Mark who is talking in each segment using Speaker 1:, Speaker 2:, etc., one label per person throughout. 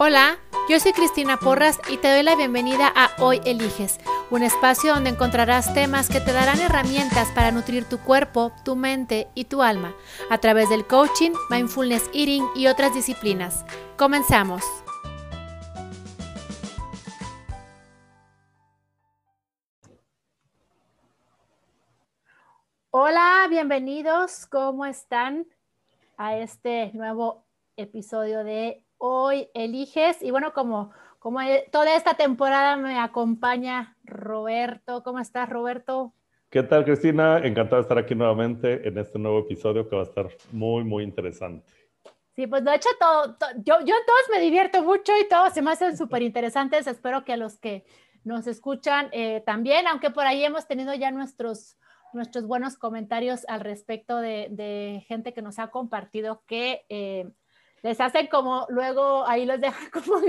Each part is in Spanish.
Speaker 1: Hola, yo soy Cristina Porras y te doy la bienvenida a Hoy Eliges, un espacio donde encontrarás temas que te darán herramientas para nutrir tu cuerpo, tu mente y tu alma a través del coaching, mindfulness eating y otras disciplinas. Comenzamos. Hola, bienvenidos, ¿cómo están a este nuevo episodio de hoy eliges. Y bueno, como, como toda esta temporada me acompaña Roberto. ¿Cómo estás, Roberto?
Speaker 2: ¿Qué tal, Cristina? Encantado de estar aquí nuevamente en este nuevo episodio que va a estar muy, muy interesante.
Speaker 1: Sí, pues de hecho, todo, yo, yo todos me divierto mucho y todos se me hacen súper interesantes. Espero que a los que nos escuchan eh, también, aunque por ahí hemos tenido ya nuestros, nuestros buenos comentarios al respecto de, de gente que nos ha compartido que eh, les hacen como, luego ahí los dejan como,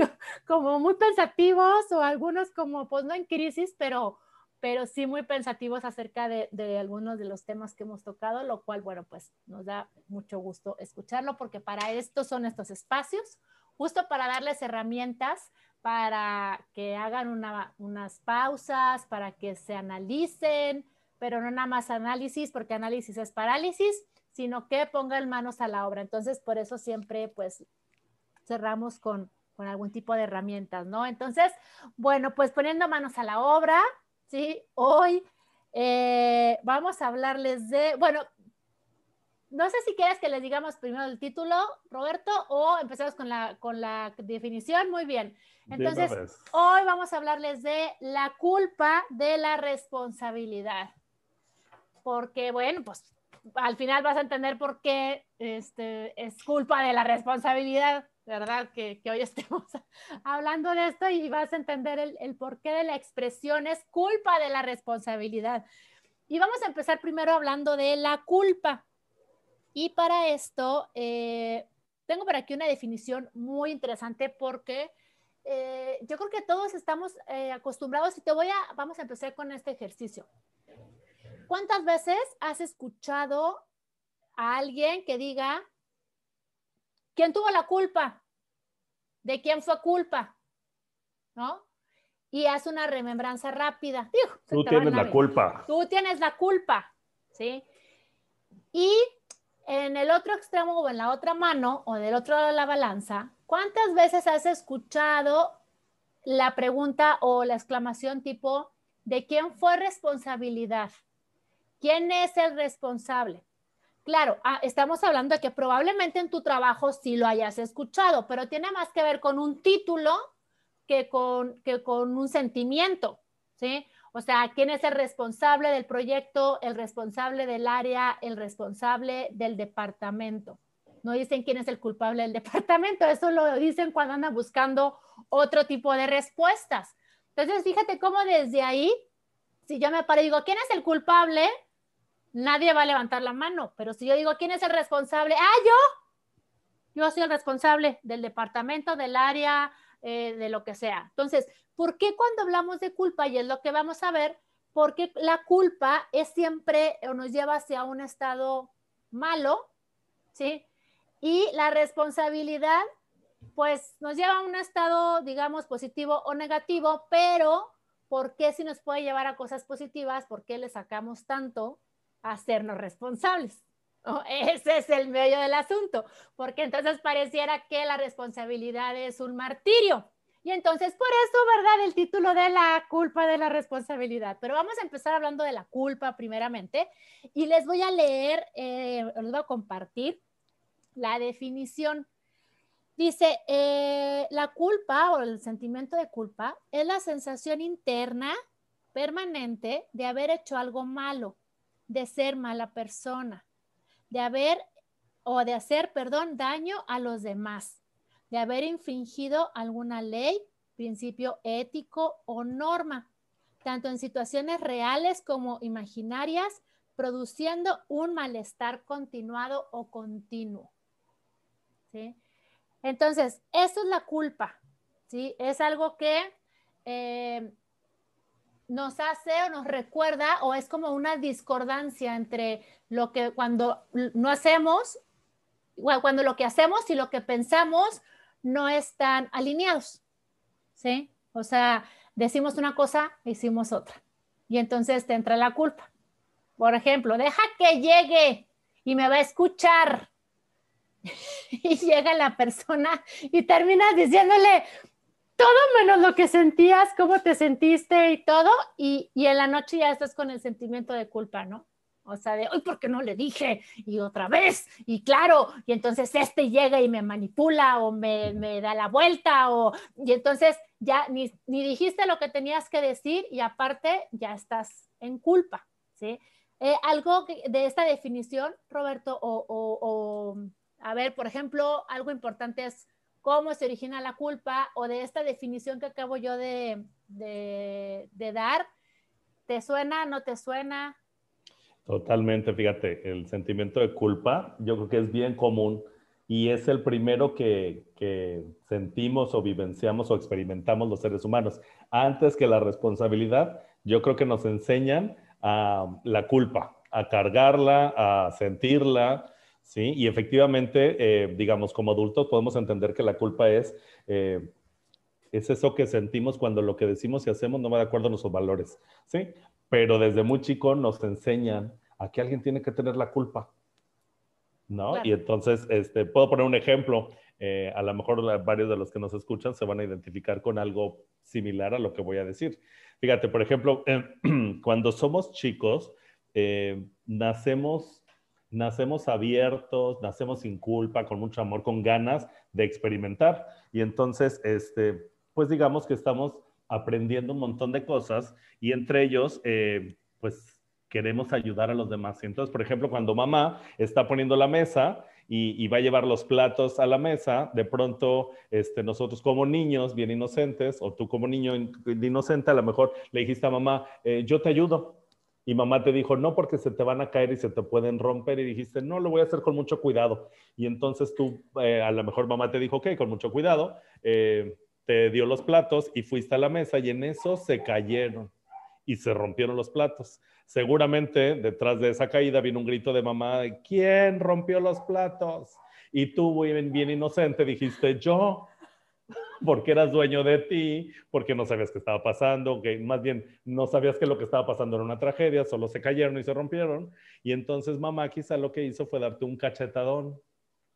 Speaker 1: como muy pensativos o algunos como, pues no en crisis, pero, pero sí muy pensativos acerca de, de, algunos de los temas que hemos tocado, lo cual, bueno, pues nos da mucho gusto escucharlo porque para esto son estos espacios, justo para darles herramientas para que hagan una, unas pausas, para que se analicen, pero no nada más análisis, porque análisis es parálisis, sino que pongan manos a la obra. Entonces, por eso siempre, pues, cerramos con, con algún tipo de herramientas, ¿no? Entonces, bueno, pues poniendo manos a la obra, ¿sí? Hoy eh, vamos a hablarles de, bueno, no sé si quieres que les digamos primero el título, Roberto, o empezamos con la, con la definición. Muy bien. Entonces, hoy vamos a hablarles de la culpa de la responsabilidad. Porque, bueno, pues al final vas a entender por qué este, es culpa de la responsabilidad, ¿verdad? Que, hoy estemos hablando de esto y vas a entender el, el porqué de la expresión es culpa de la responsabilidad. Y vamos a empezar primero hablando de la culpa. Y para esto, eh, tengo por aquí una definición muy interesante porque eh, yo creo que todos estamos eh, acostumbrados y te voy a, vamos a empezar con este ejercicio. ¿Cuántas veces has escuchado a alguien que diga, ¿quién tuvo la culpa? ¿De quién fue culpa? ¿No? Y haz una remembranza rápida.
Speaker 2: Tú tienes la culpa.
Speaker 1: Tú tienes la culpa, ¿sí? Y en el otro extremo o en la otra mano o del otro lado de la balanza, ¿cuántas veces has escuchado la pregunta o la exclamación tipo, ¿de quién fue responsabilidad? ¿Quién es el responsable? Claro, ah, estamos hablando de que probablemente en tu trabajo sí lo hayas escuchado, pero tiene más que ver con un título que con, que con un sentimiento, ¿sí? O sea, ¿quién es el responsable del proyecto, el responsable del área, el responsable del departamento? No dicen quién es el culpable del departamento, eso lo dicen cuando andan buscando otro tipo de respuestas. Entonces, fíjate cómo desde ahí, si yo me paro y digo, ¿quién es el culpable? Nadie va a levantar la mano, pero si yo digo, ¿quién es el responsable? Ah, yo. Yo soy el responsable del departamento, del área, eh, de lo que sea. Entonces, ¿por qué cuando hablamos de culpa, y es lo que vamos a ver, porque la culpa es siempre o nos lleva hacia un estado malo, ¿sí? Y la responsabilidad, pues nos lleva a un estado, digamos, positivo o negativo, pero ¿por qué si nos puede llevar a cosas positivas? ¿Por qué le sacamos tanto? Hacernos responsables. Ese es el medio del asunto, porque entonces pareciera que la responsabilidad es un martirio. Y entonces por eso, ¿verdad? El título de la culpa de la responsabilidad. Pero vamos a empezar hablando de la culpa primeramente y les voy a leer, eh, les voy a compartir la definición. Dice, eh, la culpa o el sentimiento de culpa es la sensación interna permanente de haber hecho algo malo de ser mala persona, de haber o de hacer, perdón, daño a los demás, de haber infringido alguna ley, principio ético o norma, tanto en situaciones reales como imaginarias, produciendo un malestar continuado o continuo. ¿Sí? Entonces, eso es la culpa, ¿sí? Es algo que eh, nos hace o nos recuerda o es como una discordancia entre lo que cuando no hacemos, cuando lo que hacemos y lo que pensamos no están alineados, ¿sí? O sea, decimos una cosa, hicimos otra. Y entonces te entra la culpa. Por ejemplo, deja que llegue y me va a escuchar. y llega la persona y terminas diciéndole todo menos lo que sentías, cómo te sentiste y todo. Y, y en la noche ya estás con el sentimiento de culpa, ¿no? O sea, de, hoy, ¿por qué no le dije? Y otra vez, y claro, y entonces este llega y me manipula o me, me da la vuelta, o, y entonces ya ni, ni, dijiste lo que tenías que decir y aparte ya estás en culpa, ¿sí? Eh, algo de esta definición, Roberto, o, o, o, a ver, por ejemplo, algo importante es cómo se origina la culpa o de esta definición que acabo yo de, de, de dar, ¿te suena, no te suena?
Speaker 2: Totalmente, fíjate, el sentimiento de culpa yo creo que es bien común y es el primero que, que, sentimos o vivenciamos o experimentamos los seres humanos. Antes que la responsabilidad, yo creo que nos enseñan a la culpa, a cargarla, a sentirla, ¿sí? Y efectivamente, eh, digamos, como adultos podemos entender que la culpa es, eh, es eso que sentimos cuando lo que decimos y hacemos no va de acuerdo a nuestros valores, ¿sí? Pero desde muy chico nos enseñan a que alguien tiene que tener la culpa. ¿No? Claro. Y entonces, este, puedo poner un ejemplo. Eh, a lo mejor varios de los que nos escuchan se van a identificar con algo similar a lo que voy a decir. Fíjate, por ejemplo, eh, cuando somos chicos, eh, nacemos, nacemos abiertos, nacemos sin culpa, con mucho amor, con ganas de experimentar. Y entonces, este, pues digamos que estamos aprendiendo un montón de cosas y entre ellos, eh, pues queremos ayudar a los demás. Entonces, por ejemplo, cuando mamá está poniendo la mesa y, va a llevar los platos a la mesa, de pronto este, nosotros como niños bien inocentes, o tú como niño inocente, a lo mejor le dijiste a mamá, eh, yo te ayudo. Y mamá te dijo, no, porque se te van a caer y se te pueden romper. Y dijiste, no, lo voy a hacer con mucho cuidado. Y entonces tú, eh, a lo mejor mamá te dijo, ok, con mucho cuidado. Eh, te dio los platos y fuiste a la mesa y en eso se cayeron y se rompieron los platos. Seguramente detrás de esa caída vino un grito de mamá, ¿quién rompió los platos? Y tú, bien, bien inocente, dijiste, yo, porque eras dueño de ti, porque no sabías qué estaba pasando, que más bien no sabías que lo que estaba pasando era una tragedia, solo se cayeron y se rompieron. Y entonces mamá quizá lo que hizo fue darte un cachetadón.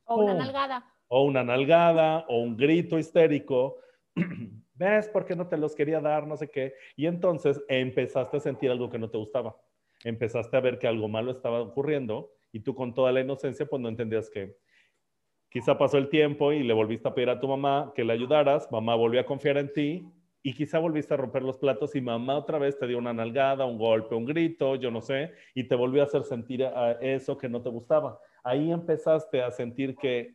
Speaker 1: O una nalgada.
Speaker 2: O una nalgada, o un grito histérico. ¿Ves por qué no te los quería dar? No sé qué. Y entonces empezaste a sentir algo que no te gustaba. Empezaste a ver que algo malo estaba ocurriendo y tú con toda la inocencia pues no entendías que quizá pasó el tiempo y le volviste a pedir a tu mamá que le ayudaras, mamá volvió a confiar en ti y quizá volviste a romper los platos y mamá otra vez te dio una nalgada, un golpe, un grito, yo no sé, y te volvió a hacer sentir eso que no te gustaba. Ahí empezaste a sentir que,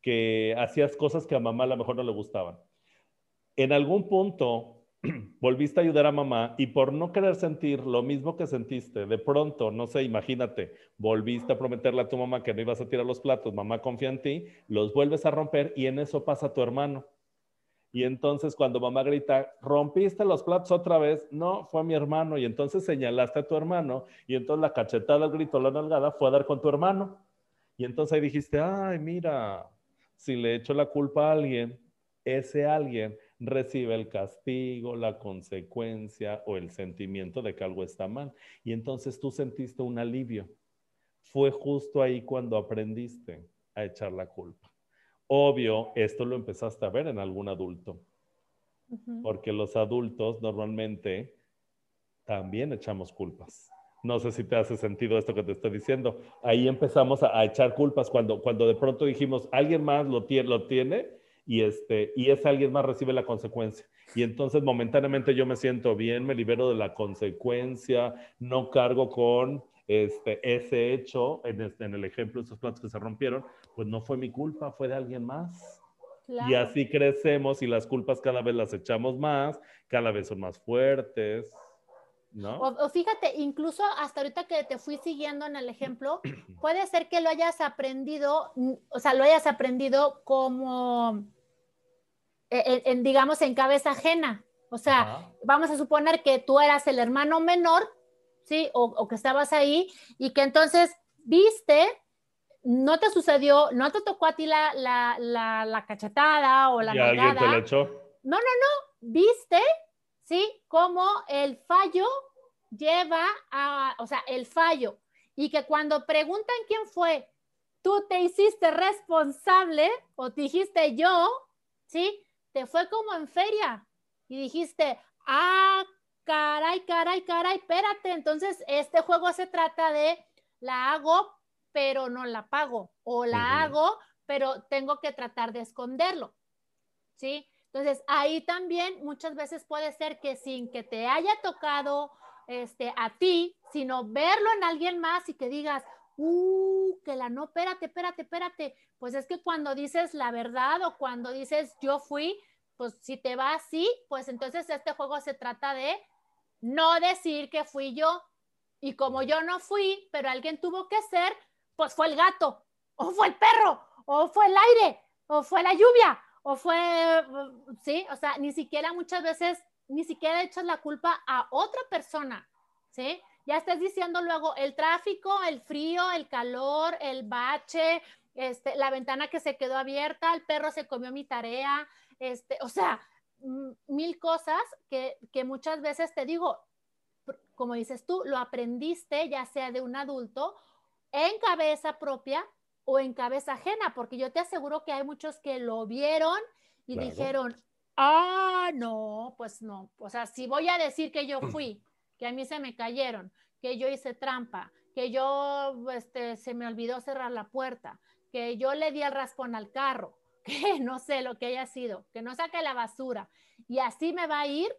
Speaker 2: que hacías cosas que a mamá a lo mejor no le gustaban en algún punto volviste a ayudar a mamá y por no querer sentir lo mismo que sentiste, de pronto, no sé, imagínate, volviste a prometerle a tu mamá que no ibas a tirar los platos, mamá confía en ti, los vuelves a romper y en eso pasa tu hermano. Y entonces cuando mamá grita, rompiste los platos otra vez, no, fue mi hermano. Y entonces señalaste a tu hermano y entonces la cachetada, el grito, la nalgada fue a dar con tu hermano. Y entonces ahí dijiste, ay, mira, si le echo la culpa a alguien, ese alguien recibe el castigo, la consecuencia o el sentimiento de que algo está mal. Y entonces tú sentiste un alivio. Fue justo ahí cuando aprendiste a echar la culpa. Obvio, esto lo empezaste a ver en algún adulto, porque los adultos normalmente también echamos culpas. No sé si te hace sentido esto que te estoy diciendo. Ahí empezamos a, a echar culpas cuando, cuando de pronto dijimos, alguien más lo tiene, lo tiene y, este, y ese alguien más recibe la consecuencia. Y entonces momentáneamente yo me siento bien, me libero de la consecuencia, no cargo con este, ese hecho, en, este, en el ejemplo de esos platos que se rompieron, pues no fue mi culpa, fue de alguien más. Claro. Y así crecemos y las culpas cada vez las echamos más, cada vez son más fuertes. ¿No?
Speaker 1: O, o, fíjate, incluso hasta ahorita que te fui siguiendo en el ejemplo, puede ser que lo hayas aprendido, o sea, lo hayas aprendido como, en, en digamos, en cabeza ajena. O sea, Ajá. vamos a suponer que tú eras el hermano menor, ¿sí? O, o, que estabas ahí y que entonces viste no te sucedió, no te tocó a ti la, la, la, la cachetada o la
Speaker 2: ¿Y alguien te la echó?
Speaker 1: No, no, no. ¿Viste? ¿Sí? Cómo el fallo lleva a, o sea, el fallo. Y que cuando preguntan quién fue, tú te hiciste responsable o dijiste yo, ¿sí? Te fue como en feria y dijiste, ah, caray, caray, caray, espérate. Entonces, este juego se trata de la hago, pero no la pago, o la hago, pero tengo que tratar de esconderlo, ¿sí? Entonces, ahí también muchas veces puede ser que sin que te haya tocado este, a ti, sino verlo en alguien más y que digas, uh, que la no, espérate, espérate, espérate. Pues es que cuando dices la verdad o cuando dices yo fui, pues si te va así, pues entonces este juego se trata de no decir que fui yo. Y como yo no fui, pero alguien tuvo que ser, pues fue el gato, o fue el perro, o fue el aire, o fue la lluvia, o fue, sí, o sea, ni siquiera muchas veces, ni siquiera echas la culpa a otra persona, ¿sí? Ya estás diciendo luego el tráfico, el frío, el calor, el bache, este, la ventana que se quedó abierta, el perro se comió mi tarea, este, o sea, mil cosas que, que muchas veces te digo, como dices tú, lo aprendiste ya sea de un adulto en cabeza propia o en cabeza ajena, porque yo te aseguro que hay muchos que lo vieron y dijeron, ah, no, pues no, o sea, si voy a decir que yo fui, que a mí se me cayeron, que yo hice trampa, que yo este, se me olvidó cerrar la puerta, que yo le di el raspón al carro, que no sé lo que haya sido, que no saque la basura, y así me va a ir,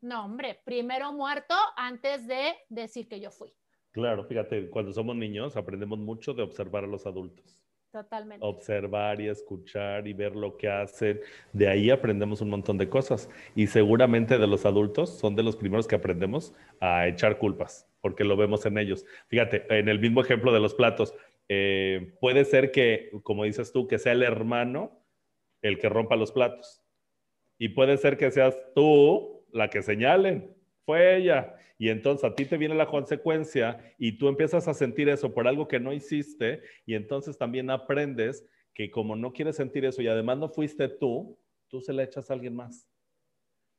Speaker 1: no, hombre, primero muerto antes de decir que yo fui.
Speaker 2: Claro, fíjate, cuando somos niños aprendemos mucho de observar a los adultos.
Speaker 1: Totalmente.
Speaker 2: Observar y escuchar y ver lo que hacen. De ahí aprendemos un montón de cosas. Y seguramente de los adultos son de los primeros que aprendemos a echar culpas, porque lo vemos en ellos. Fíjate, en el mismo ejemplo de los platos, eh, puede ser que, como dices tú, que sea el hermano el que rompa los platos. Y puede ser que seas tú la que señalen. Fue ella. Y entonces a ti te viene la consecuencia y tú empiezas a sentir eso por algo que no hiciste y entonces también aprendes que como no quieres sentir eso y además no fuiste tú, tú se le echas a alguien más.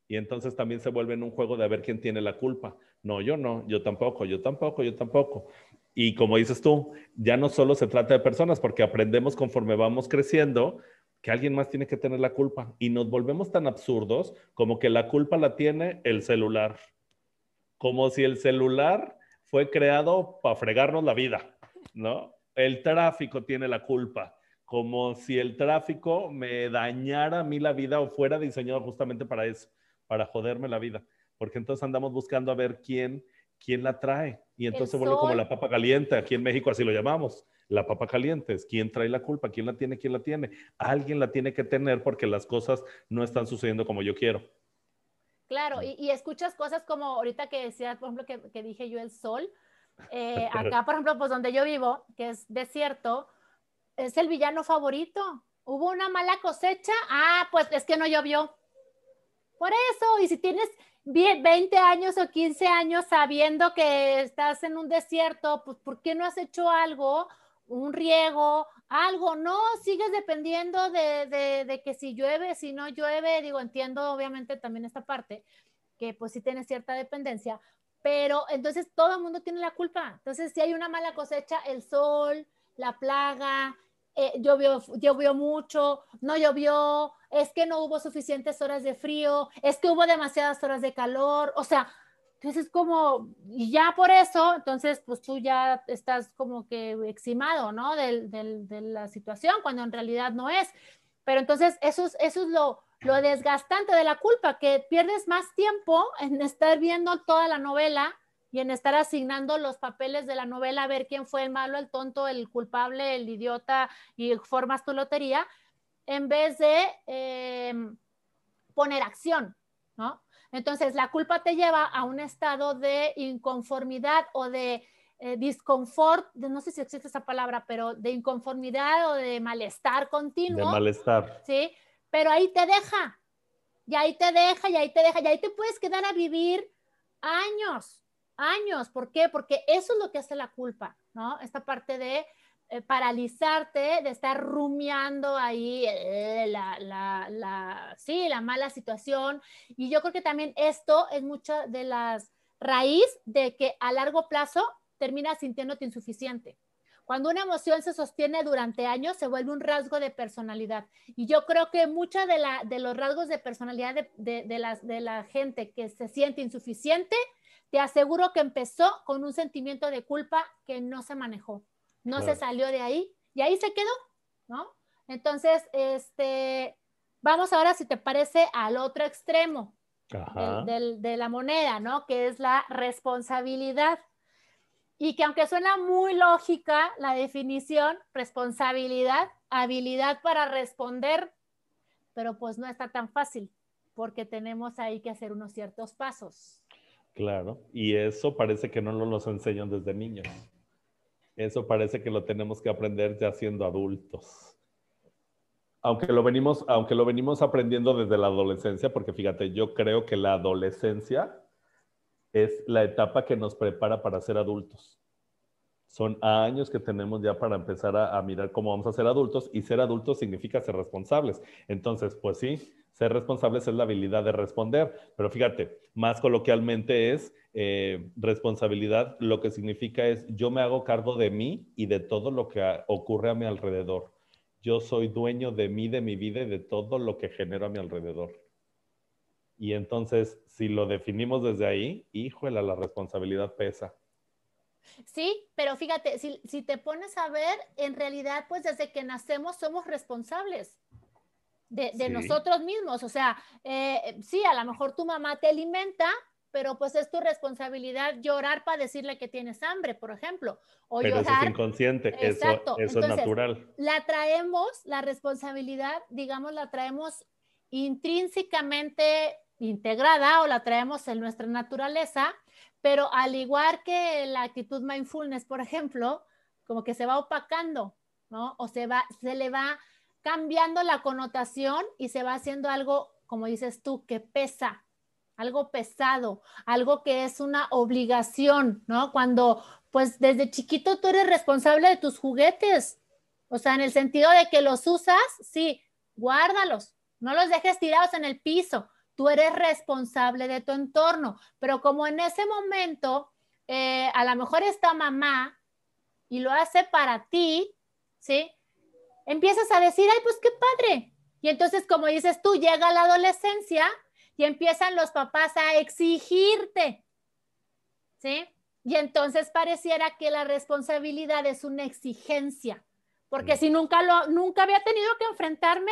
Speaker 2: Y entonces también se vuelve en un juego de a ver quién tiene la culpa. No, yo no, yo tampoco, yo tampoco, yo tampoco. Y como dices tú, ya no solo se trata de personas, porque aprendemos conforme vamos creciendo que alguien más tiene que tener la culpa. Y nos volvemos tan absurdos como que la culpa la tiene el celular como si el celular fue creado para fregarnos la vida, ¿no? El tráfico tiene la culpa, como si el tráfico me dañara a mí la vida o fuera diseñado justamente para eso, para joderme la vida, porque entonces andamos buscando a ver quién, quién la trae y entonces se vuelve como la papa caliente, aquí en México así lo llamamos. La papa caliente es quién trae la culpa, quién la tiene, quién la tiene. Alguien la tiene que tener porque las cosas no están sucediendo como yo quiero.
Speaker 1: Claro, y, escuchas cosas como ahorita que decía, por ejemplo, que, dije yo el sol. Eh, acá, por ejemplo, pues donde yo vivo, que es desierto, es el villano favorito. Hubo una mala cosecha, ah, pues es que no llovió. Por eso, y si tienes 20 años o 15 años sabiendo que estás en un desierto, pues ¿por qué no has hecho algo? Un riego, algo, no, sigues dependiendo de, que si llueve, si no llueve, digo, entiendo obviamente también esta parte, que pues sí tiene cierta dependencia, pero entonces todo el mundo tiene la culpa. Entonces, si hay una mala cosecha, el sol, la plaga, eh, llovió, llovió mucho, no llovió, es que no hubo suficientes horas de frío, es que hubo demasiadas horas de calor, o sea, entonces es como, y ya por eso, entonces pues tú ya estás como que eximado, ¿no? de la situación, cuando en realidad no es. Pero entonces eso es, eso es lo, lo desgastante de la culpa, que pierdes más tiempo en estar viendo toda la novela y en estar asignando los papeles de la novela a ver quién fue el malo, el tonto, el culpable, el idiota y formas tu lotería, en vez de em, poner acción, ¿no? Entonces, la culpa te lleva a un estado de inconformidad o de eh, disconfort, no sé si existe esa palabra, pero de inconformidad o de malestar continuo.
Speaker 2: De malestar.
Speaker 1: Sí, pero ahí te deja, y ahí te deja, y ahí te deja, y ahí te puedes quedar a vivir años, años. ¿Por qué? Porque eso es lo que hace la culpa, ¿no? Esta parte de eh, paralizarte, de estar rumiando ahí eh, la, la, sí, la mala situación. Y yo creo que también esto es mucha de las raíz de que a largo plazo terminas sintiéndote insuficiente. Cuando una emoción se sostiene durante años, se vuelve un rasgo de personalidad. Y yo creo que mucha de, de los rasgos de personalidad de, de, las, de la gente que se siente insuficiente, te aseguro que empezó con un sentimiento de culpa que no se manejó, no se salió de ahí y ahí se quedó, ¿no? Entonces, este, vamos ahora, si te parece, al otro extremo de la moneda, ¿no? Que es la responsabilidad. Y que aunque suena muy lógica la definición, responsabilidad, habilidad para responder, pero pues no está tan fácil porque tenemos ahí que hacer unos ciertos pasos.
Speaker 2: Claro, y eso parece que no nos lo enseñan desde niños. Eso parece que lo tenemos que aprender ya siendo adultos. Aunque lo venimos, aunque lo venimos aprendiendo desde la adolescencia, porque fíjate, yo creo que la adolescencia es la etapa que nos prepara para ser adultos. Son años que tenemos ya para empezar a, mirar cómo vamos a ser adultos y ser adultos significa ser responsables. Entonces, pues sí, ser responsables es la habilidad de responder, pero fíjate, más coloquialmente es eh, responsabilidad, lo que significa es yo me hago cargo de mí y de todo lo que ocurre a mi alrededor. Yo soy dueño de mí, de mi vida y de todo lo que genero a mi alrededor. Y entonces, si lo definimos desde ahí, híjole, la responsabilidad pesa.
Speaker 1: Sí, pero fíjate, si, te pones a ver, en realidad, pues desde que nacemos somos responsables de, nosotros mismos. O sea, eh, sí, a lo mejor tu mamá te alimenta, pero pues es tu responsabilidad llorar para decirle que tienes hambre, por ejemplo.
Speaker 2: O pero eso es inconsciente, eso, eso es natural.
Speaker 1: La traemos, la responsabilidad, digamos, la traemos intrínsecamente integrada o la traemos en nuestra naturaleza, pero al igual que la actitud mindfulness, por ejemplo, como que se va opacando, ¿no? O se va, se le va cambiando la connotación y se va haciendo algo, como dices tú, que pesa, algo pesado, algo que es una obligación, ¿no? Cuando, pues desde chiquito tú eres responsable de tus juguetes, o sea, en el sentido de que los usas, sí, guárdalos, no los dejes tirados en el piso, tú eres responsable de tu entorno, pero como en ese momento eh, a lo mejor está mamá y lo hace para ti, ¿sí? Empiezas a decir, ay, pues qué padre. Y entonces, como dices tú, llega la adolescencia y empiezan los papás a exigirte, ¿sí? Y entonces pareciera que la responsabilidad es una exigencia, porque si nunca lo, nunca había tenido que enfrentarme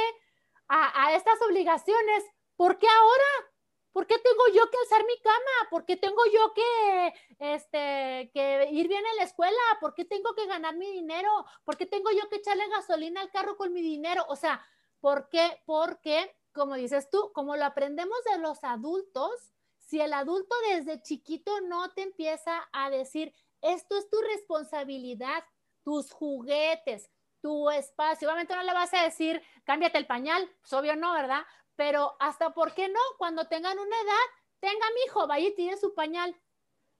Speaker 1: a, a estas obligaciones, ¿Por qué ahora? ¿Por qué tengo yo que alzar mi cama? ¿Por qué tengo yo que, este, que ir bien en la escuela? ¿Por qué tengo que ganar mi dinero? ¿Por qué tengo yo que echarle gasolina al carro con mi dinero? O sea, ¿por qué? Porque, como dices tú, como lo aprendemos de los adultos, si el adulto desde chiquito no te empieza a decir, esto es tu responsabilidad, tus juguetes, tu espacio, obviamente no le vas a decir, cámbiate el pañal, pues obvio no, ¿verdad? Pero hasta, ¿por qué no? Cuando tengan una edad, tenga mi hijo, vaya y tire su pañal,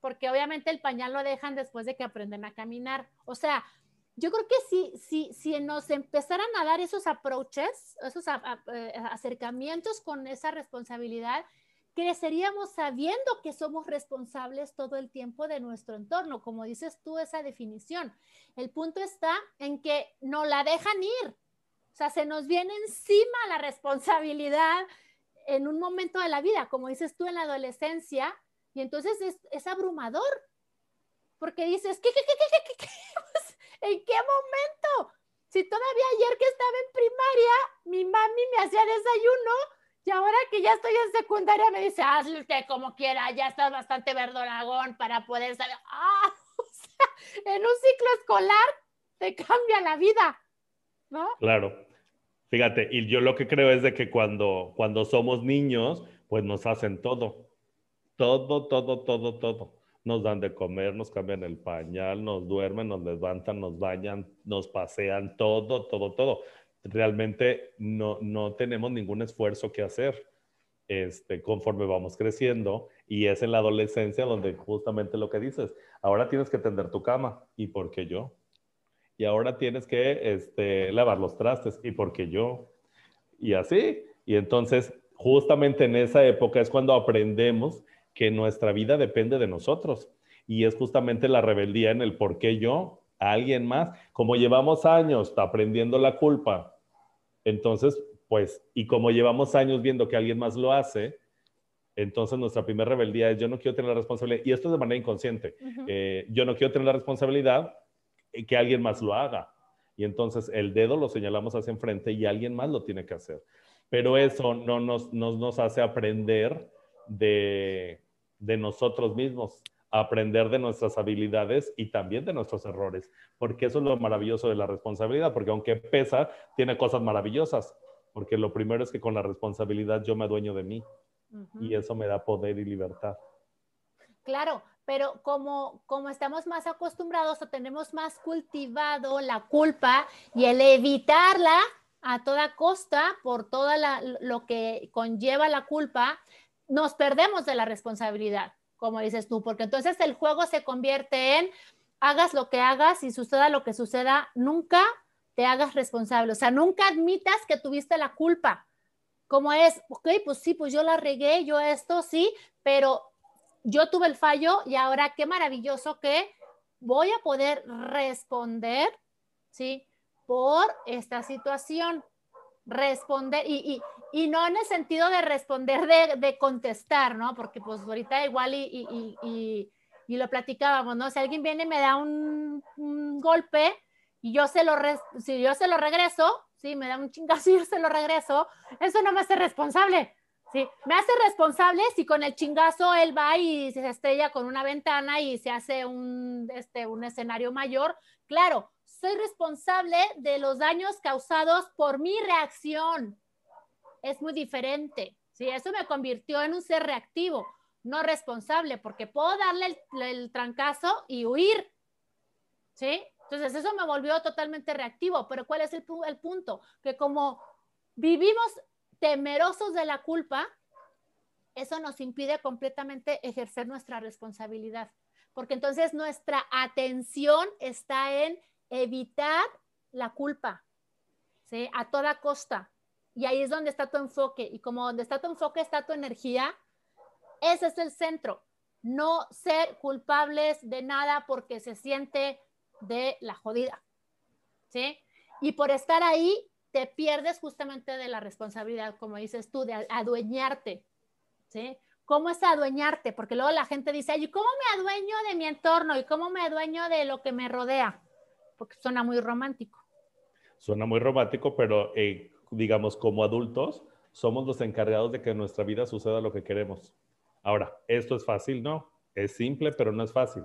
Speaker 1: porque obviamente el pañal lo dejan después de que aprenden a caminar. O sea, yo creo que si, si, si nos empezaran a dar esos approaches, esos eh, acercamientos con esa responsabilidad, creceríamos sabiendo que somos responsables todo el tiempo de nuestro entorno, como dices tú, esa definición. El punto está en que no la dejan ir, o sea, se nos viene encima la responsabilidad en un momento de la vida, como dices tú en la adolescencia, y entonces es, abrumador, porque dices, ¿qué, qué, qué, qué, qué, qué? ¿En qué momento? Si todavía ayer que estaba en primaria, mi mami me hacía desayuno, y ahora que ya estoy en secundaria me dice, hazle usted como quiera, ya estás bastante verdoragón para poder saber. Ah, o sea, en un ciclo escolar te cambia la vida.
Speaker 2: Claro. Fíjate, y yo lo que creo es de que cuando, cuando somos niños, pues nos hacen todo. Todo, todo, todo, todo. Nos dan de comer, nos cambian el pañal, nos duermen, nos levantan, nos bañan, nos pasean, todo, todo, todo. Realmente no, no tenemos ningún esfuerzo que hacer este, conforme vamos creciendo y es en la adolescencia donde justamente lo que dices, ahora tienes que tender tu cama. ¿Y por qué yo? Y ahora tienes que este, lavar los trastes, y porque yo, y así. Y entonces, justamente en esa época es cuando aprendemos que nuestra vida depende de nosotros. Y es justamente la rebeldía en el por qué yo, a alguien más. Como llevamos años aprendiendo la culpa, entonces, pues, y como llevamos años viendo que alguien más lo hace, entonces nuestra primera rebeldía es yo no quiero tener la responsabilidad, y esto es de manera inconsciente, eh, yo no quiero tener la responsabilidad que alguien más lo haga. Y entonces el dedo lo señalamos hacia enfrente y alguien más lo tiene que hacer. Pero eso no nos, nos hace aprender de, de nosotros mismos, aprender de nuestras habilidades y también de nuestros errores, porque eso es lo maravilloso de la responsabilidad, porque aunque pesa, tiene cosas maravillosas, porque lo primero es que con la responsabilidad yo me adueño de mí y eso me da poder y libertad.
Speaker 1: Claro, pero como, como estamos más acostumbrados o tenemos más cultivado la culpa y el evitarla a toda costa por todo lo que conlleva la culpa, nos perdemos de la responsabilidad, como dices tú, porque entonces el juego se convierte en hagas lo que hagas y suceda lo que suceda, nunca te hagas responsable, o sea, nunca admitas que tuviste la culpa. Como es, ok, pues sí, pues yo la regué, yo esto sí, pero yo tuve el fallo y ahora qué maravilloso que voy a poder responder, ¿sí? Por esta situación. Responder y, y, no en el sentido de responder, de, de, contestar, ¿no? Porque pues ahorita igual y, y, lo platicábamos, ¿no? Si alguien viene y me da un, un golpe y yo se lo, si yo se lo regreso, sí, me da un chingazo y yo se lo regreso, eso no me hace responsable. Sí, me hace responsable si con el chingazo él va y se estrella con una ventana y se hace un, este, un escenario mayor. Claro, soy responsable de los daños causados por mi reacción. Es muy diferente. Sí, eso me convirtió en un ser reactivo, no responsable, porque puedo darle el, trancazo y huir. ¿Sí? Entonces, eso me volvió totalmente reactivo. Pero ¿cuál es el, el punto? Que como vivimos temerosos de la culpa, eso nos impide completamente ejercer nuestra responsabilidad, porque entonces nuestra atención está en evitar la culpa, ¿sí? A toda costa. Y ahí es donde está tu enfoque. Y como donde está tu enfoque está tu energía, ese es el centro. No ser culpables de nada porque se siente de la jodida, ¿sí? Y por estar ahí, te pierdes justamente de la responsabilidad, como dices tú, de adueñarte, ¿sí? ¿Cómo es adueñarte? Porque luego la gente dice, ¿y cómo me adueño de mi entorno? ¿Y cómo me adueño de lo que me rodea? Porque suena muy romántico.
Speaker 2: Suena muy romántico, pero eh, digamos, como adultos, somos los encargados de que en nuestra vida suceda lo que queremos. Ahora, esto es fácil, ¿no? Es simple, pero no es fácil.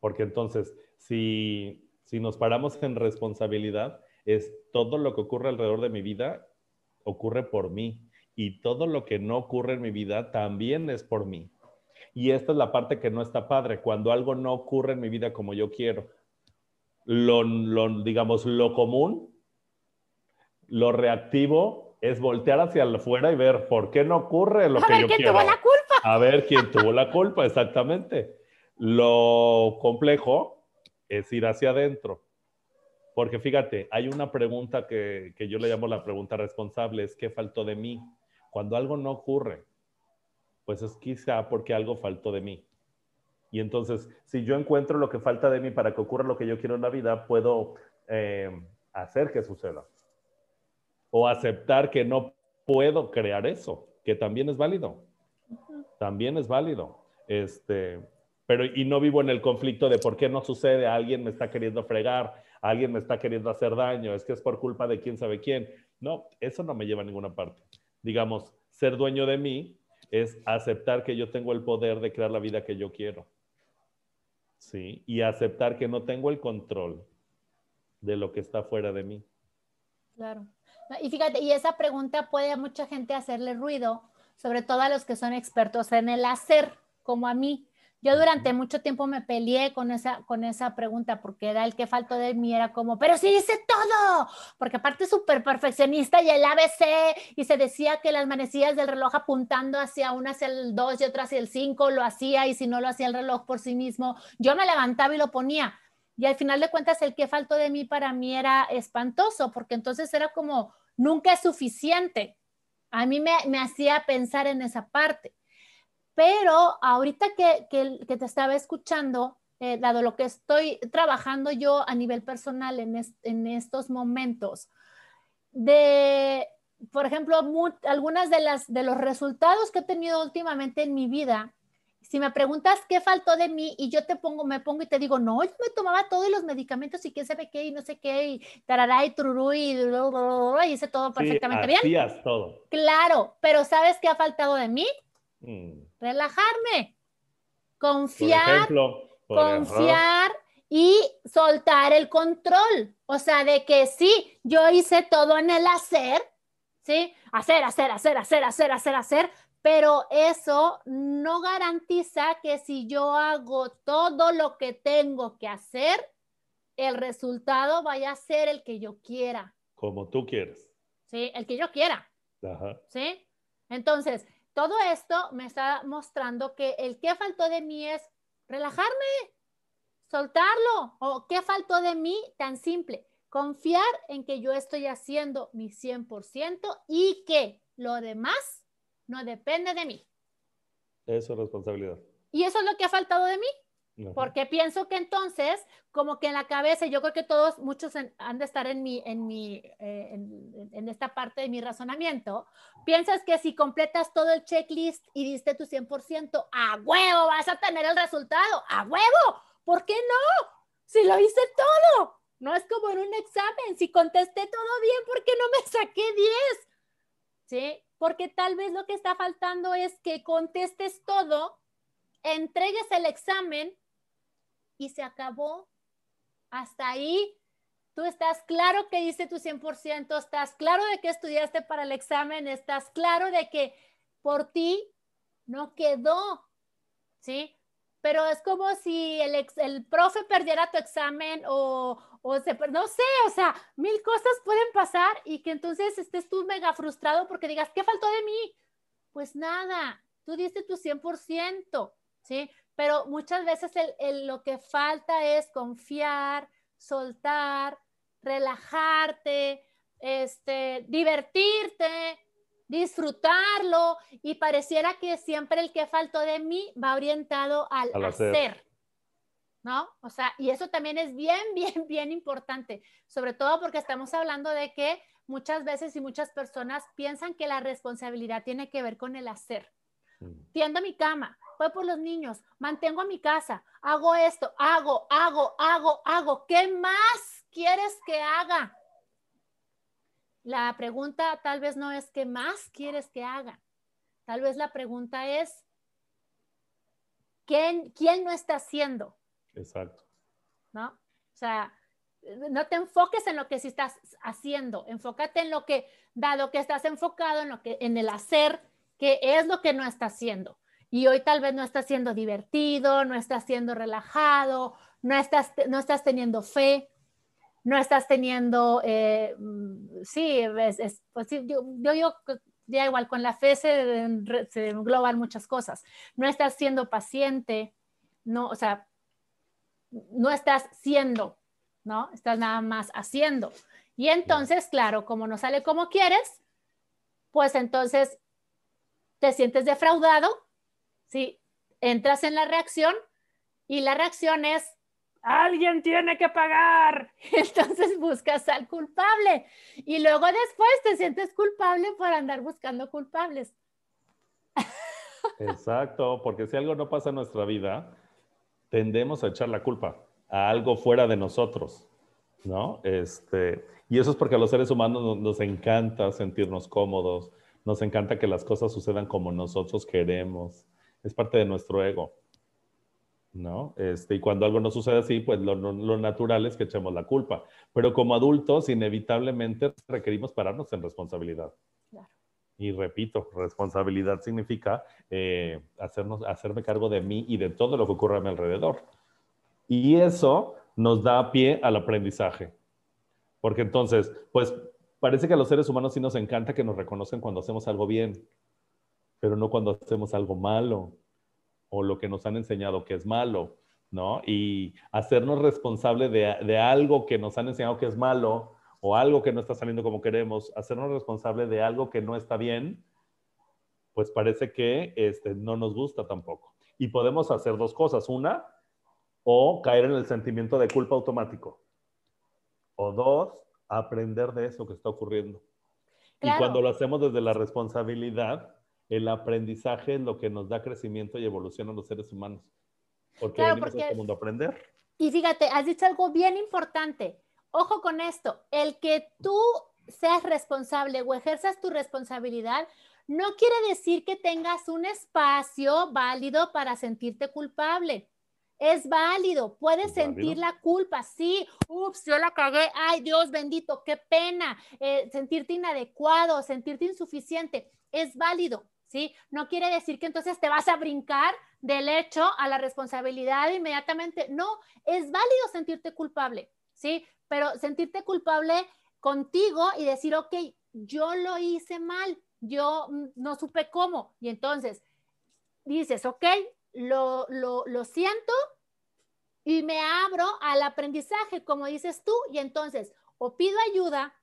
Speaker 2: Porque entonces, si, si nos paramos en responsabilidad, es todo lo que ocurre alrededor de mi vida ocurre por mí y todo lo que no ocurre en mi vida también es por mí. Y esta es la parte que no está padre, cuando algo no ocurre en mi vida como yo quiero. Lo, digamos, lo común, lo reactivo es voltear hacia afuera y ver por qué no ocurre lo que yo quiero. A ver quién tuvo la culpa. A ver quién tuvo la culpa, exactamente. Lo complejo es ir hacia adentro porque fíjate, hay una pregunta que, yo le llamo la pregunta responsable, es ¿qué faltó de mí? Cuando algo no ocurre, pues es quizá porque algo faltó de mí. Y entonces, si yo encuentro lo que falta de mí para que ocurra lo que yo quiero en la vida, puedo eh, hacer que suceda. O aceptar que no puedo crear eso, que también es válido. También es válido. Este, pero y no vivo en el conflicto de por qué no sucede, alguien me está queriendo fregar, alguien me está queriendo hacer daño, es que es por culpa de quién sabe quién. No, eso no me lleva a ninguna parte. Digamos, ser dueño de mí es aceptar que yo tengo el poder de crear la vida que yo quiero. ¿Sí? Y aceptar que no tengo el control de lo que está fuera de mí.
Speaker 1: Claro. Y fíjate, y esa pregunta puede a mucha gente hacerle ruido, sobre todo a los que son expertos en el hacer, como a mí. Yo durante mucho tiempo me peleé con esa, con esa pregunta porque era el que faltó de mí, era como, pero sí dice todo, porque aparte súper perfeccionista y el ABC, y se decía que las manecillas del reloj apuntando hacia una hacia el 2 y otra hacia el 5 lo hacía, y si no lo hacía el reloj por sí mismo, yo me levantaba y lo ponía. Y al final de cuentas, el que faltó de mí para mí era espantoso, porque entonces era como, nunca es suficiente. A mí me, me hacía pensar en esa parte. Pero ahorita que, que, que te estaba escuchando, eh, dado lo que estoy trabajando yo a nivel personal en, en estos momentos, de, por ejemplo, algunas de, las, de los resultados que he tenido últimamente en mi vida, si me preguntas qué faltó de mí y yo te pongo, me pongo y te digo, no, yo me tomaba todos los medicamentos y qué sabe qué y no sé qué y tarará y tururú y, y hice todo perfectamente
Speaker 2: sí, bien. todo.
Speaker 1: Claro, pero ¿sabes qué ha faltado de mí? Mm. Relajarme, confiar, confiar y soltar el control. O sea, de que sí, yo hice todo en el hacer, ¿sí? Hacer, hacer, hacer, hacer, hacer, hacer, hacer, pero eso no garantiza que si yo hago todo lo que tengo que hacer, el resultado vaya a ser el que yo quiera.
Speaker 2: Como tú quieres.
Speaker 1: Sí, el que yo quiera. Ajá. ¿Sí? Entonces, todo esto me está mostrando que el que faltó de mí es relajarme, soltarlo. O qué faltó de mí, tan simple, confiar en que yo estoy haciendo mi 100% y que lo demás no depende de mí.
Speaker 2: Eso es responsabilidad.
Speaker 1: Y eso es lo que ha faltado de mí. Porque pienso que entonces, como que en la cabeza, yo creo que todos, muchos han de estar en, mi, en, mi, eh, en, esta parte de mi razonamiento, piensas que si completas todo el checklist y diste tu 100%, a huevo vas a tener el resultado, a huevo. ¿Por qué no? Si lo hice todo. No es como en un examen, si contesté todo bien, ¿por qué no me saqué 10? ¿Sí? porque tal vez lo que está faltando es que contestes todo, entregues el examen y se acabó. Hasta ahí, tú estás claro que hice tu 100%, estás claro de que estudiaste para el examen, estás claro de que por ti no quedó, ¿sí? pero es como si el, el profe perdiera tu examen o, o se, no sé, o sea, mil cosas pueden pasar y que entonces estés tú mega frustrado porque digas, ¿qué faltó de mí? Pues nada, tú diste tu 100%, ¿sí? Pero muchas veces el, lo que falta es confiar, soltar, relajarte, este, divertirte, disfrutarlo y pareciera que siempre el que faltó de mí va orientado al, hacer. ¿No? O sea, y eso también es bien, bien, bien importante, sobre todo porque estamos hablando de que muchas veces y muchas personas piensan que la responsabilidad tiene que ver con el hacer. Mm. Tiendo mi cama, voy por los niños, mantengo mi casa, hago esto, hago, hago, hago, hago. ¿Qué más quieres que haga? La pregunta tal vez no es qué más quieres que haga. Tal vez la pregunta es, ¿quién, quién no está haciendo?
Speaker 2: Exacto.
Speaker 1: ¿No? O sea, no te enfoques en lo que sí estás haciendo, enfócate en lo que, dado que estás enfocado en lo que, en el hacer, que es lo que no está haciendo. Y hoy tal vez no estás siendo divertido, no estás siendo relajado, no estás, no estás teniendo fe, no estás teniendo, eh, mm, sí, es, pues yo, yo, ya igual con la fe se, se, engloban muchas cosas. No estás siendo paciente, no, o sea, no estás siendo, ¿no? Estás nada más haciendo. Y entonces, claro, como no sale como quieres, pues entonces te sientes defraudado, ¿sí? Entras en la reacción y la reacción es alguien tiene que pagar. Entonces buscas al culpable y luego después te sientes culpable por andar buscando culpables.
Speaker 2: Exacto, porque si algo no pasa en nuestra vida, tendemos a echar la culpa a algo fuera de nosotros, ¿no? Este, y eso es porque a los seres humanos nos, nos encanta sentirnos cómodos, nos encanta que las cosas sucedan como nosotros queremos, es parte de nuestro ego. ¿no? Este, y cuando algo no sucede así, pues lo, natural es que echemos la culpa. Pero como adultos, inevitablemente requerimos pararnos en responsabilidad. Y repito, responsabilidad significa eh, hacernos, hacerme cargo de mí y de todo lo que ocurre a mi alrededor. Y eso nos da pie al aprendizaje. Porque entonces, pues parece que a los seres humanos sí nos encanta que nos reconocen cuando hacemos algo bien, pero no cuando hacemos algo malo o lo que nos han enseñado que es malo, ¿no? Y hacernos responsable de, de algo que nos han enseñado que es malo o algo que no está saliendo como queremos, hacernos responsable de algo que no está bien, pues parece que este, no nos gusta tampoco. Y podemos hacer dos cosas. Una, o caer en el sentimiento de culpa automático. O dos, aprender de eso que está ocurriendo. Y cuando lo hacemos desde la responsabilidad, el aprendizaje es lo que nos da crecimiento y evolución a los seres humanos. Porque venimos a este mundo a aprender.
Speaker 1: Y fíjate, has dicho algo bien importante. Ojo con esto, el que tú seas responsable o ejerzas tu responsabilidad no quiere decir que tengas un espacio válido para sentirte culpable. Es válido, puedes sentir la culpa, sí, ups, yo la cagué, ay Dios bendito, qué pena, eh, sentirte inadecuado, sentirte insuficiente, es válido, ¿sí? No quiere decir que entonces te vas a brincar del hecho a la responsabilidad inmediatamente, no, es válido sentirte culpable, ¿sí? Pero sentirte culpable contigo y decir, ok, yo lo hice mal, yo mm, no supe cómo. Y entonces dices, ok, lo, lo, siento y me abro al aprendizaje, como dices tú, y entonces o pido ayuda,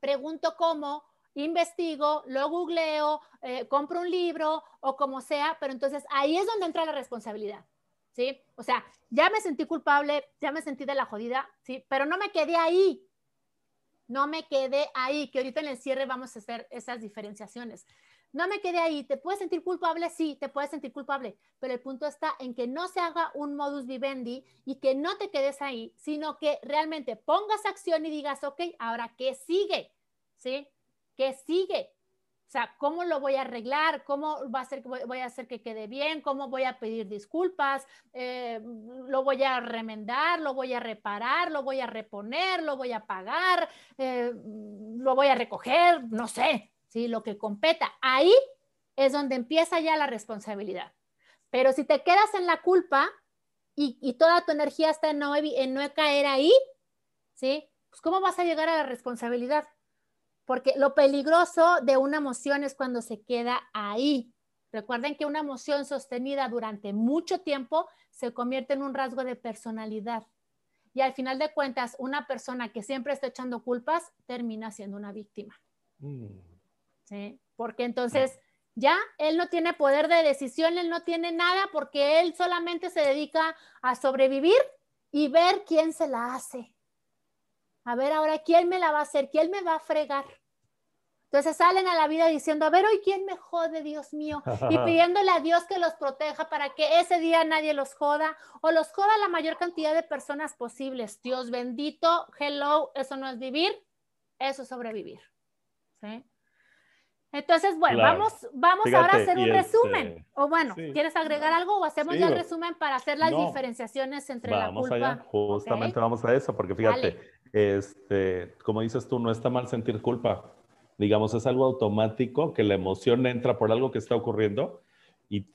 Speaker 1: pregunto cómo, investigo, lo googleo, eh, compro un libro o como sea, pero entonces ahí es donde entra la responsabilidad, ¿sí? O sea, ya me sentí culpable, ya me sentí de la jodida, ¿sí? Pero no me quedé ahí, no me quedé ahí, que ahorita en el cierre vamos a hacer esas diferenciaciones. No me quedé ahí, ¿te puedes sentir culpable? Sí, te puedes sentir culpable, pero el punto está en que no se haga un modus vivendi y que no te quedes ahí, sino que realmente pongas acción y digas, ok, ahora, ¿qué sigue? ¿Sí? ¿Qué sigue? O sea, ¿cómo lo voy a arreglar? ¿Cómo va a ser, voy a hacer que quede bien? ¿Cómo voy a pedir disculpas? Eh, ¿Lo voy a remendar? ¿Lo voy a reparar? ¿Lo voy a reponer? ¿Lo voy a pagar? Eh, ¿Lo voy a recoger? No sé, ¿sí? Lo que competa. Ahí es donde empieza ya la responsabilidad. Pero si te quedas en la culpa y, toda tu energía está en no, en no caer ahí, ¿sí? Pues ¿cómo vas a llegar a la responsabilidad? porque lo peligroso de una emoción es cuando se queda ahí. Recuerden que una emoción sostenida durante mucho tiempo se convierte en un rasgo de personalidad. Y al final de cuentas, una persona que siempre está echando culpas termina siendo una víctima. Mm. ¿Sí? Porque entonces ya él no tiene poder de decisión, él no tiene nada porque él solamente se dedica a sobrevivir y ver quién se la hace a ver ahora quién me la va a hacer, quién me va a fregar. Entonces salen a la vida diciendo, a ver hoy quién me jode, Dios mío, y pidiéndole a Dios que los proteja para que ese día nadie los joda o los joda la mayor cantidad de personas posibles. Dios bendito, hello, eso no es vivir, eso es sobrevivir. ¿Sí? Entonces, bueno, vamos, vamos ahora a hacer un resumen. Este, o bueno, ¿quieres agregar algo o hacemos ya el resumen para hacer las diferenciaciones entre la culpa?
Speaker 2: Allá. Justamente vamos a eso, porque fíjate, este, como dices tú, no está mal sentir culpa. Digamos, es algo automático que la emoción entra por algo que está ocurriendo y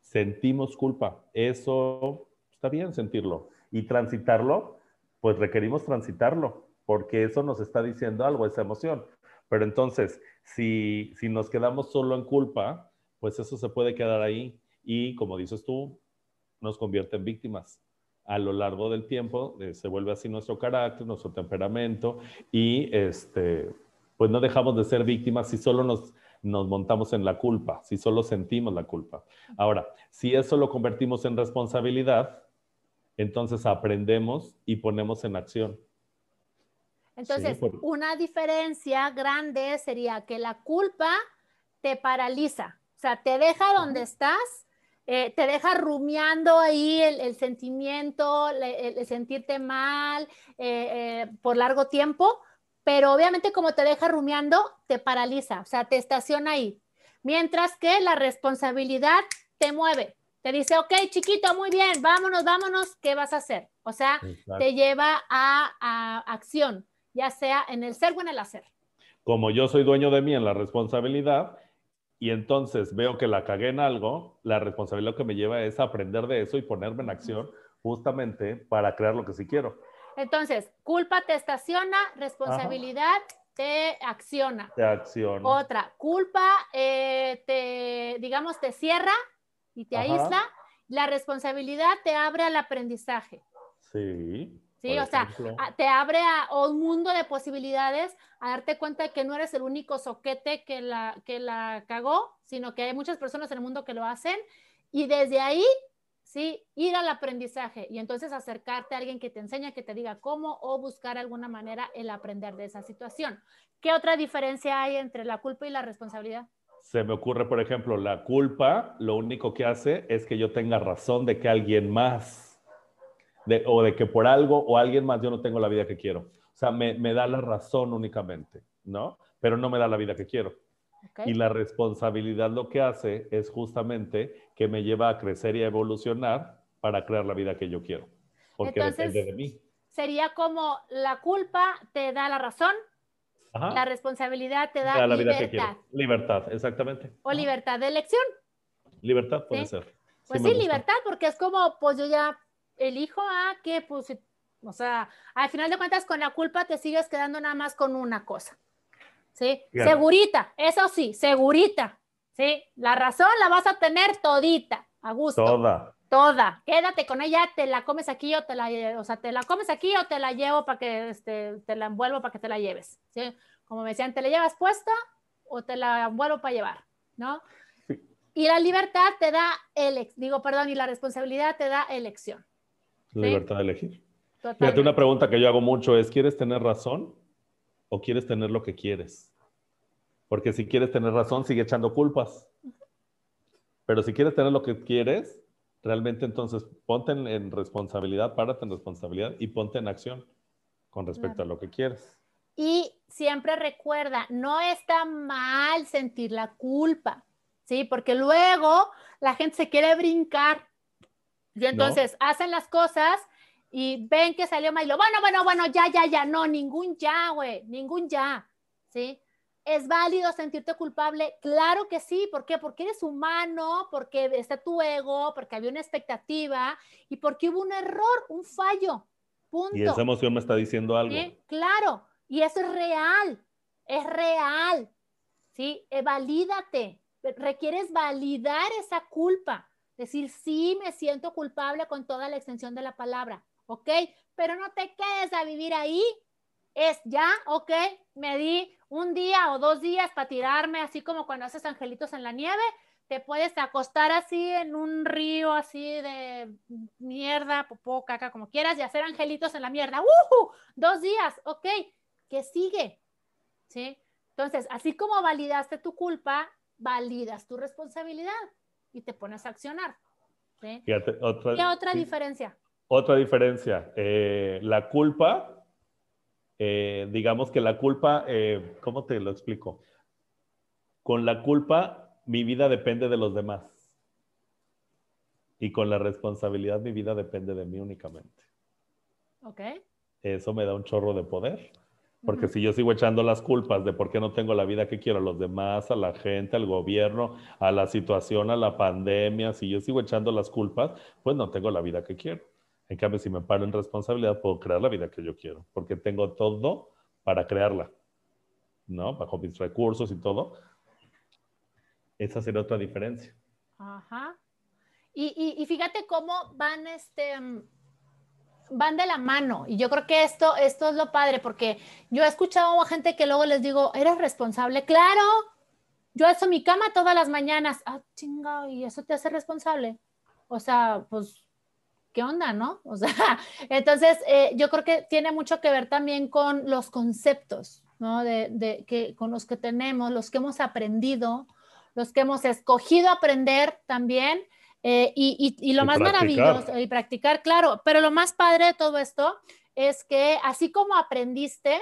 Speaker 2: sentimos culpa. Eso está bien sentirlo. Y transitarlo, pues requerimos transitarlo, porque eso nos está diciendo algo, esa emoción. Pero entonces, si, si nos quedamos solo en culpa, pues eso se puede quedar ahí y, como dices tú, nos convierte en víctimas a lo largo del tiempo eh, se vuelve así nuestro carácter, nuestro temperamento y este, pues no dejamos de ser víctimas si solo nos, nos montamos en la culpa, si solo sentimos la culpa. Ahora, si eso lo convertimos en responsabilidad, entonces aprendemos y ponemos en acción.
Speaker 1: Entonces, una diferencia grande sería que la culpa te paraliza, o sea, te deja donde estás eh, te deja rumiando ahí el, sentimiento, el, sentirte mal eh, eh, por largo tiempo, pero obviamente como te deja rumiando, te paraliza, o sea, te estaciona ahí. Mientras que la responsabilidad te mueve, te dice, ok, chiquito, muy bien, vámonos, vámonos, ¿qué vas a hacer? O sea, te lleva a, a acción, ya sea en el ser o en el hacer.
Speaker 2: Como yo soy dueño de mí en la responsabilidad, y entonces veo que la cagué en algo, la responsabilidad que me lleva es aprender de eso y ponerme en acción justamente para crear lo que sí quiero.
Speaker 1: Entonces, culpa te estaciona, responsabilidad te acciona.
Speaker 2: Te acciona.
Speaker 1: Otra, culpa eh, te, digamos, te cierra y te aísla La responsabilidad te abre al aprendizaje.
Speaker 2: Sí.
Speaker 1: Sí, o sea, te abre a, un mundo de posibilidades a darte cuenta de que no eres el único soquete que la, que la cagó, sino que hay muchas personas en el mundo que lo hacen. Y desde ahí, sí, ir al aprendizaje y entonces acercarte a alguien que te enseñe, que te diga cómo o buscar alguna manera el aprender de esa situación. ¿Qué otra diferencia hay entre la culpa y la responsabilidad?
Speaker 2: Se me ocurre, por ejemplo, la culpa lo único que hace es que yo tenga razón de que alguien más o de que por algo o alguien más yo no tengo la vida que quiero. O sea, me, da la razón únicamente, ¿no? Pero no me da la vida que quiero. Y la responsabilidad lo que hace es justamente que me lleva a crecer y a evolucionar para crear la vida que yo quiero. Porque depende de mí.
Speaker 1: Sería como la culpa te da la razón, la responsabilidad te da, la libertad. Vida que
Speaker 2: libertad, exactamente.
Speaker 1: O libertad de elección.
Speaker 2: Libertad puede ser.
Speaker 1: Pues sí, libertad, porque es como, pues yo ya elijo a que, pues, o sea, al final de cuentas, con la culpa te sigues quedando nada más con una cosa. ¿Sí? Segurita, eso sí, segurita. ¿Sí? La razón la vas a tener todita, a gusto.
Speaker 2: Toda.
Speaker 1: Toda. Quédate con ella, te la comes aquí o te la, o sea, te la comes aquí o te la llevo para que, este, te la envuelvo para que te la lleves. ¿Sí? Como me decían, ¿te la llevas puesta o te la envuelvo para llevar? ¿No? Y la libertad te da, el, digo, perdón, y la responsabilidad te da elección.
Speaker 2: Libertad de elegir. Fíjate, una pregunta que yo hago mucho es, ¿quieres tener razón o quieres tener lo que quieres? Porque si quieres tener razón, sigue echando culpas. Pero si quieres tener lo que quieres, realmente entonces ponte en, responsabilidad, párate en responsabilidad y ponte en acción con respecto a lo que quieres.
Speaker 1: Y siempre recuerda, no está mal sentir la culpa, ¿sí? Porque luego la gente se quiere brincar y entonces hacen las cosas y ven que salió mal y lo, bueno, bueno, bueno, ya, ya, ya, no, ningún ya, güey, ningún ya, ¿sí? ¿Es válido sentirte culpable? Claro que sí. ¿Por qué? Porque eres humano, porque está tu ego, porque había una expectativa y porque hubo un error, un fallo. Punto.
Speaker 2: Y esa emoción me está diciendo algo.
Speaker 1: Claro. Y eso es real. Es real. ¿Sí? Eh, valídate. Requieres validar esa culpa. Decir, sí, me siento culpable con toda la extensión de la palabra, ¿ok? Pero no te quedes a vivir ahí. Es ya, ¿ok? Me di un día o dos días para tirarme, así como cuando haces angelitos en la nieve. Te puedes acostar así en un río así de mierda, popó, caca, como quieras, y hacer angelitos en la mierda. ¡Uh! Dos días, ¿ok? ¿Qué sigue? ¿Sí? Entonces, así como validaste tu culpa, validas tu responsabilidad y te pones a accionar.
Speaker 2: Fíjate, otra,
Speaker 1: ¿Qué otra diferencia?
Speaker 2: Otra diferencia, eh, la culpa, eh, digamos que la culpa, eh, ¿cómo te lo explico? Con la culpa, mi vida depende de los demás. Y con la responsabilidad, mi vida depende de mí únicamente.
Speaker 1: Ok.
Speaker 2: Eso me da un chorro de poder. Porque si yo sigo echando las culpas de por qué no tengo la vida que quiero a los demás, a la gente, al gobierno, a la situación, a la pandemia, si yo sigo echando las culpas, pues no tengo la vida que quiero. En cambio, si me paro en responsabilidad, puedo crear la vida que yo quiero, porque tengo todo para crearla, ¿no? Bajo mis recursos y todo. Esa sería otra diferencia.
Speaker 1: Ajá. Y, y, y fíjate cómo van este van de la mano. Y yo creo que esto, esto es lo padre, porque yo he escuchado a gente que luego les digo, ¿eres responsable? Claro, yo hago mi cama todas las mañanas. Ah, chinga, ¿y eso te hace responsable? O sea, pues, ¿qué onda, no? O sea, entonces eh, yo creo que tiene mucho que ver también con los conceptos, ¿no? De, que, con los que tenemos, los que hemos aprendido, los que hemos escogido aprender también eh, y, lo más maravilloso, y practicar, claro, pero lo más padre de todo esto es que así como aprendiste,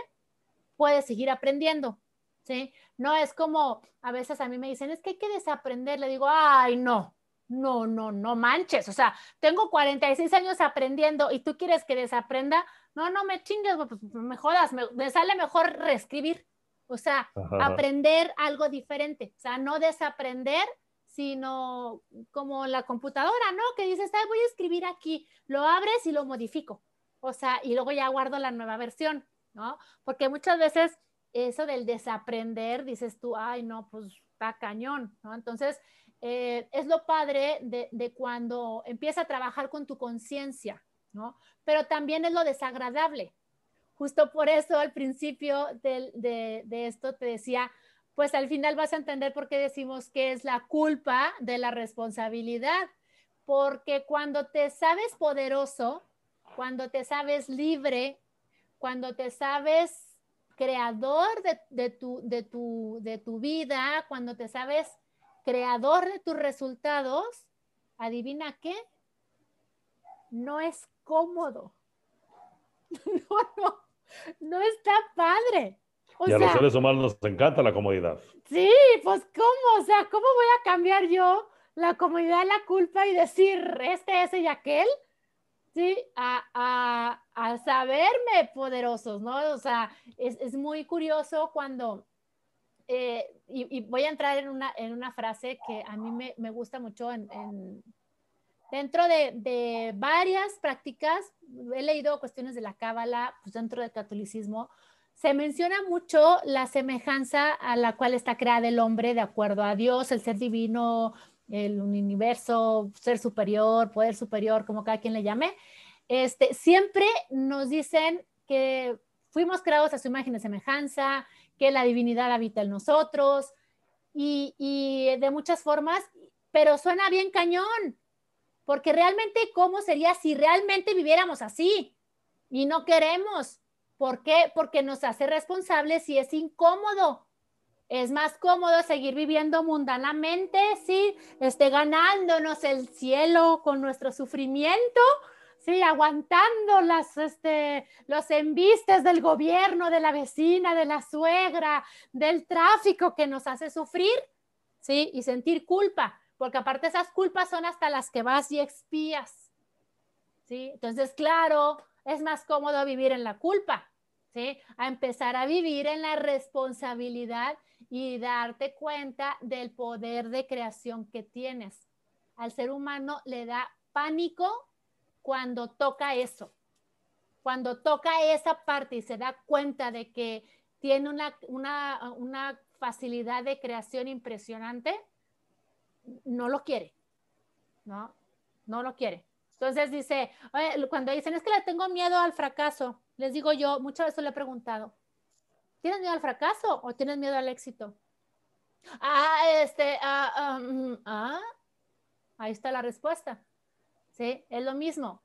Speaker 1: puedes seguir aprendiendo, ¿sí? No es como, a veces a mí me dicen, es que hay que desaprender, le digo, ay, no, no, no, no manches, o sea, tengo 46 años aprendiendo y tú quieres que desaprenda, no, no me chingues, pues, me jodas, me, sale mejor reescribir, o sea, aprender algo diferente, o sea, no desaprender sino como la computadora, ¿no? Que dices, Ay, voy a escribir aquí, lo abres y lo modifico, o sea, y luego ya guardo la nueva versión, ¿no? Porque muchas veces eso del desaprender, dices tú, ay, no, pues está cañón, ¿no? Entonces, eh, es lo padre de, cuando empieza a trabajar con tu conciencia, ¿no? Pero también es lo desagradable. Justo por eso al principio de, de esto te decía, pues al final vas a entender por qué decimos que es la culpa de la responsabilidad. Porque cuando te sabes poderoso, cuando te sabes libre, cuando te sabes creador de, tu, de, tu, de tu vida, cuando te sabes creador de tus resultados, adivina qué, no es cómodo. No, no, no está padre.
Speaker 2: Y a los seres humanos nos encanta la comodidad.
Speaker 1: Sí, pues ¿cómo? O sea, ¿cómo voy a cambiar yo la comodidad, la culpa y decir este, ese y aquel? Sí, a, saberme poderosos, ¿no? O sea, es, muy curioso cuando, eh, y, voy a entrar en una, en una frase que a mí me, me gusta mucho en, dentro de, de, varias prácticas, he leído cuestiones de la cábala, pues dentro del catolicismo, se menciona mucho la semejanza a la cual está creada el hombre de acuerdo a Dios, el ser divino, el universo, ser superior, poder superior, como cada quien le llame. Este, siempre nos dicen que fuimos creados a su imagen y semejanza, que la divinidad habita en nosotros y, y de muchas formas, pero suena bien cañón, porque realmente, ¿cómo sería si realmente viviéramos así? Y no queremos. ¿Por qué? Porque nos hace responsables y es incómodo. Es más cómodo seguir viviendo mundanamente, sí, este, ganándonos el cielo con nuestro sufrimiento, sí, aguantando las, este, los embistes del gobierno, de la vecina, de la suegra, del tráfico que nos hace sufrir, sí, y sentir culpa, porque aparte esas culpas son hasta las que vas y expías, sí. Entonces, claro, es más cómodo vivir en la culpa, ¿sí? A empezar a vivir en la responsabilidad y darte cuenta del poder de creación que tienes. Al ser humano le da pánico cuando toca eso, cuando toca esa parte y se da cuenta de que tiene una, una, facilidad de creación impresionante, no lo quiere, ¿no? No lo quiere. Entonces dice, cuando dicen, es que le tengo miedo al fracaso, les digo yo, muchas veces le he preguntado, ¿tienes miedo al fracaso o tienes miedo al éxito? Ah, este, ah, mm, ah, ahí está la respuesta. ¿Sí? Es lo mismo.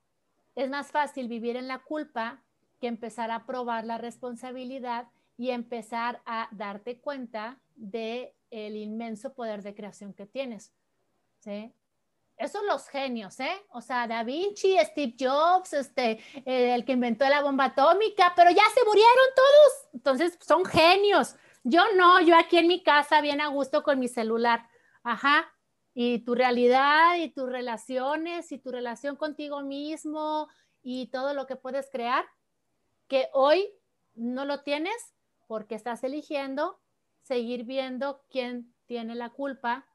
Speaker 1: Es más fácil vivir en la culpa que empezar a probar la responsabilidad y empezar a darte cuenta de inmenso poder de creación que tienes. ¿Sí? Esos los genios, ¿eh? O sea, Da Vinci, Steve Jobs, este, eh, el que inventó la bomba atómica, pero ya se murieron todos. Entonces, son genios. Yo no, yo aquí en mi casa bien a gusto con mi celular. Ajá. Y tu realidad y tus relaciones y tu relación contigo mismo y todo lo que puedes crear, que hoy no lo tienes porque estás eligiendo seguir viendo quién tiene la culpa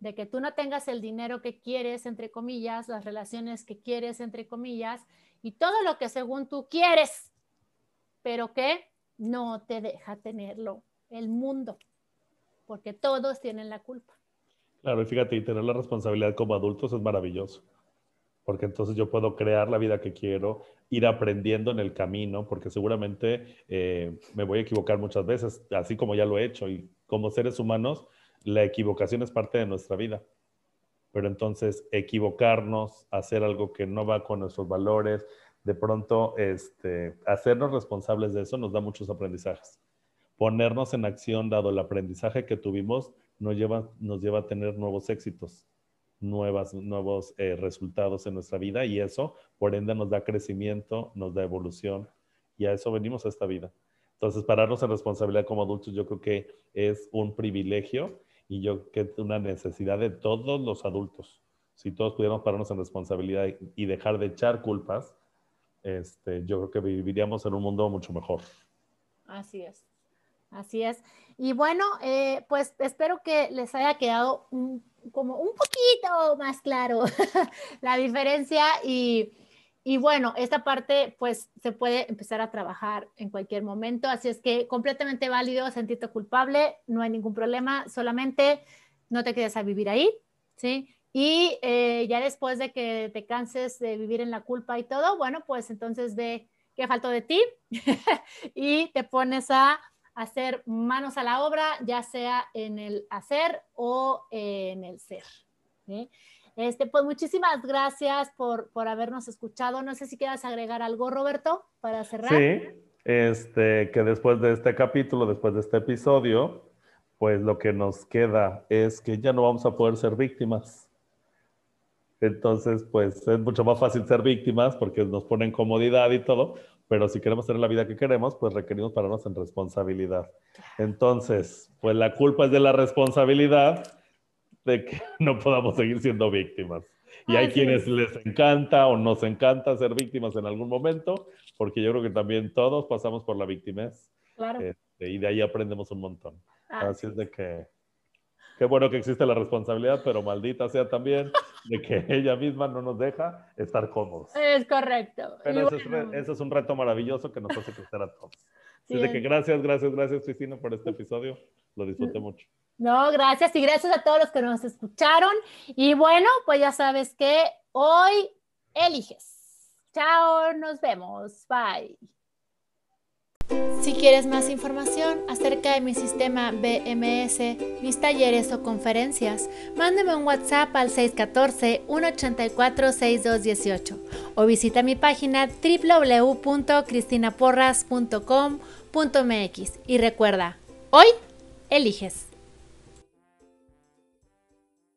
Speaker 1: de que tú no tengas el dinero que quieres, entre comillas, las relaciones que quieres, entre comillas, y todo lo que según tú quieres, pero que no te deja tenerlo el mundo, porque todos tienen la culpa.
Speaker 2: Claro, y fíjate, tener la responsabilidad como adultos es maravilloso, porque entonces yo puedo crear la vida que quiero, ir aprendiendo en el camino, porque seguramente eh, me voy a equivocar muchas veces, así como ya lo he hecho, y como seres humanos, la equivocación es parte de nuestra vida. Pero entonces equivocarnos, hacer algo que no va con nuestros valores, de pronto este, hacernos responsables de eso nos da muchos aprendizajes. Ponernos en acción, dado el aprendizaje que tuvimos, nos lleva, nos lleva a tener nuevos éxitos, nuevas, nuevos eh, resultados en nuestra vida y eso, por ende, nos da crecimiento, nos da evolución y a eso venimos a esta vida. Entonces, pararnos en responsabilidad como adultos yo creo que es un privilegio y yo creo que es una necesidad de todos los adultos. Si todos pudiéramos pararnos en responsabilidad y dejar de echar culpas, este, yo creo que viviríamos en un mundo mucho mejor.
Speaker 1: Así es. Así es. Y bueno, eh, pues espero que les haya quedado como un poquito más claro la diferencia y, y bueno, esta parte pues se puede empezar a trabajar en cualquier momento, así es que completamente válido sentirte culpable, no hay ningún problema, solamente no te quedes a vivir ahí, ¿sí? Y eh, ya después de que te canses de vivir en la culpa y todo, bueno, pues entonces ve qué faltó de ti y te pones a hacer manos a la obra, ya sea en el hacer o en el ser. Este, pues muchísimas gracias por, por habernos escuchado. No sé si quieras agregar algo, Roberto, para cerrar.
Speaker 2: Sí, este, que después de este capítulo, después de este episodio, pues lo que nos queda es que ya no vamos a poder ser víctimas. Entonces, pues es mucho más fácil ser víctimas porque nos ponen comodidad y todo, pero si queremos tener la vida que queremos, pues requerimos pararnos en responsabilidad. Entonces, pues la culpa es de la responsabilidad de que no podamos seguir siendo víctimas. Y hay quienes les encanta o nos encanta ser víctimas en algún momento, porque yo creo que también todos pasamos por la víctimas. Claro. Este, y de ahí aprendemos un montón. Así es de que Qué bueno que existe la responsabilidad, pero maldita sea también de que ella misma no nos deja estar cómodos.
Speaker 1: Es correcto.
Speaker 2: Pero eso, es, un reto maravilloso que nos hace crecer a todos. Así de que gracias, gracias, gracias, Cristina, por este episodio. Lo disfruté mucho.
Speaker 1: No, gracias y gracias a todos los que nos escucharon. Y bueno, pues ya sabes que hoy eliges. Chao, nos vemos. Bye. Si quieres más información acerca de mi sistema BMS, mis talleres o conferencias, mándame un WhatsApp al 614-184-6218 o visita mi página www.cristinaporras.com.mx y recuerda, hoy eliges.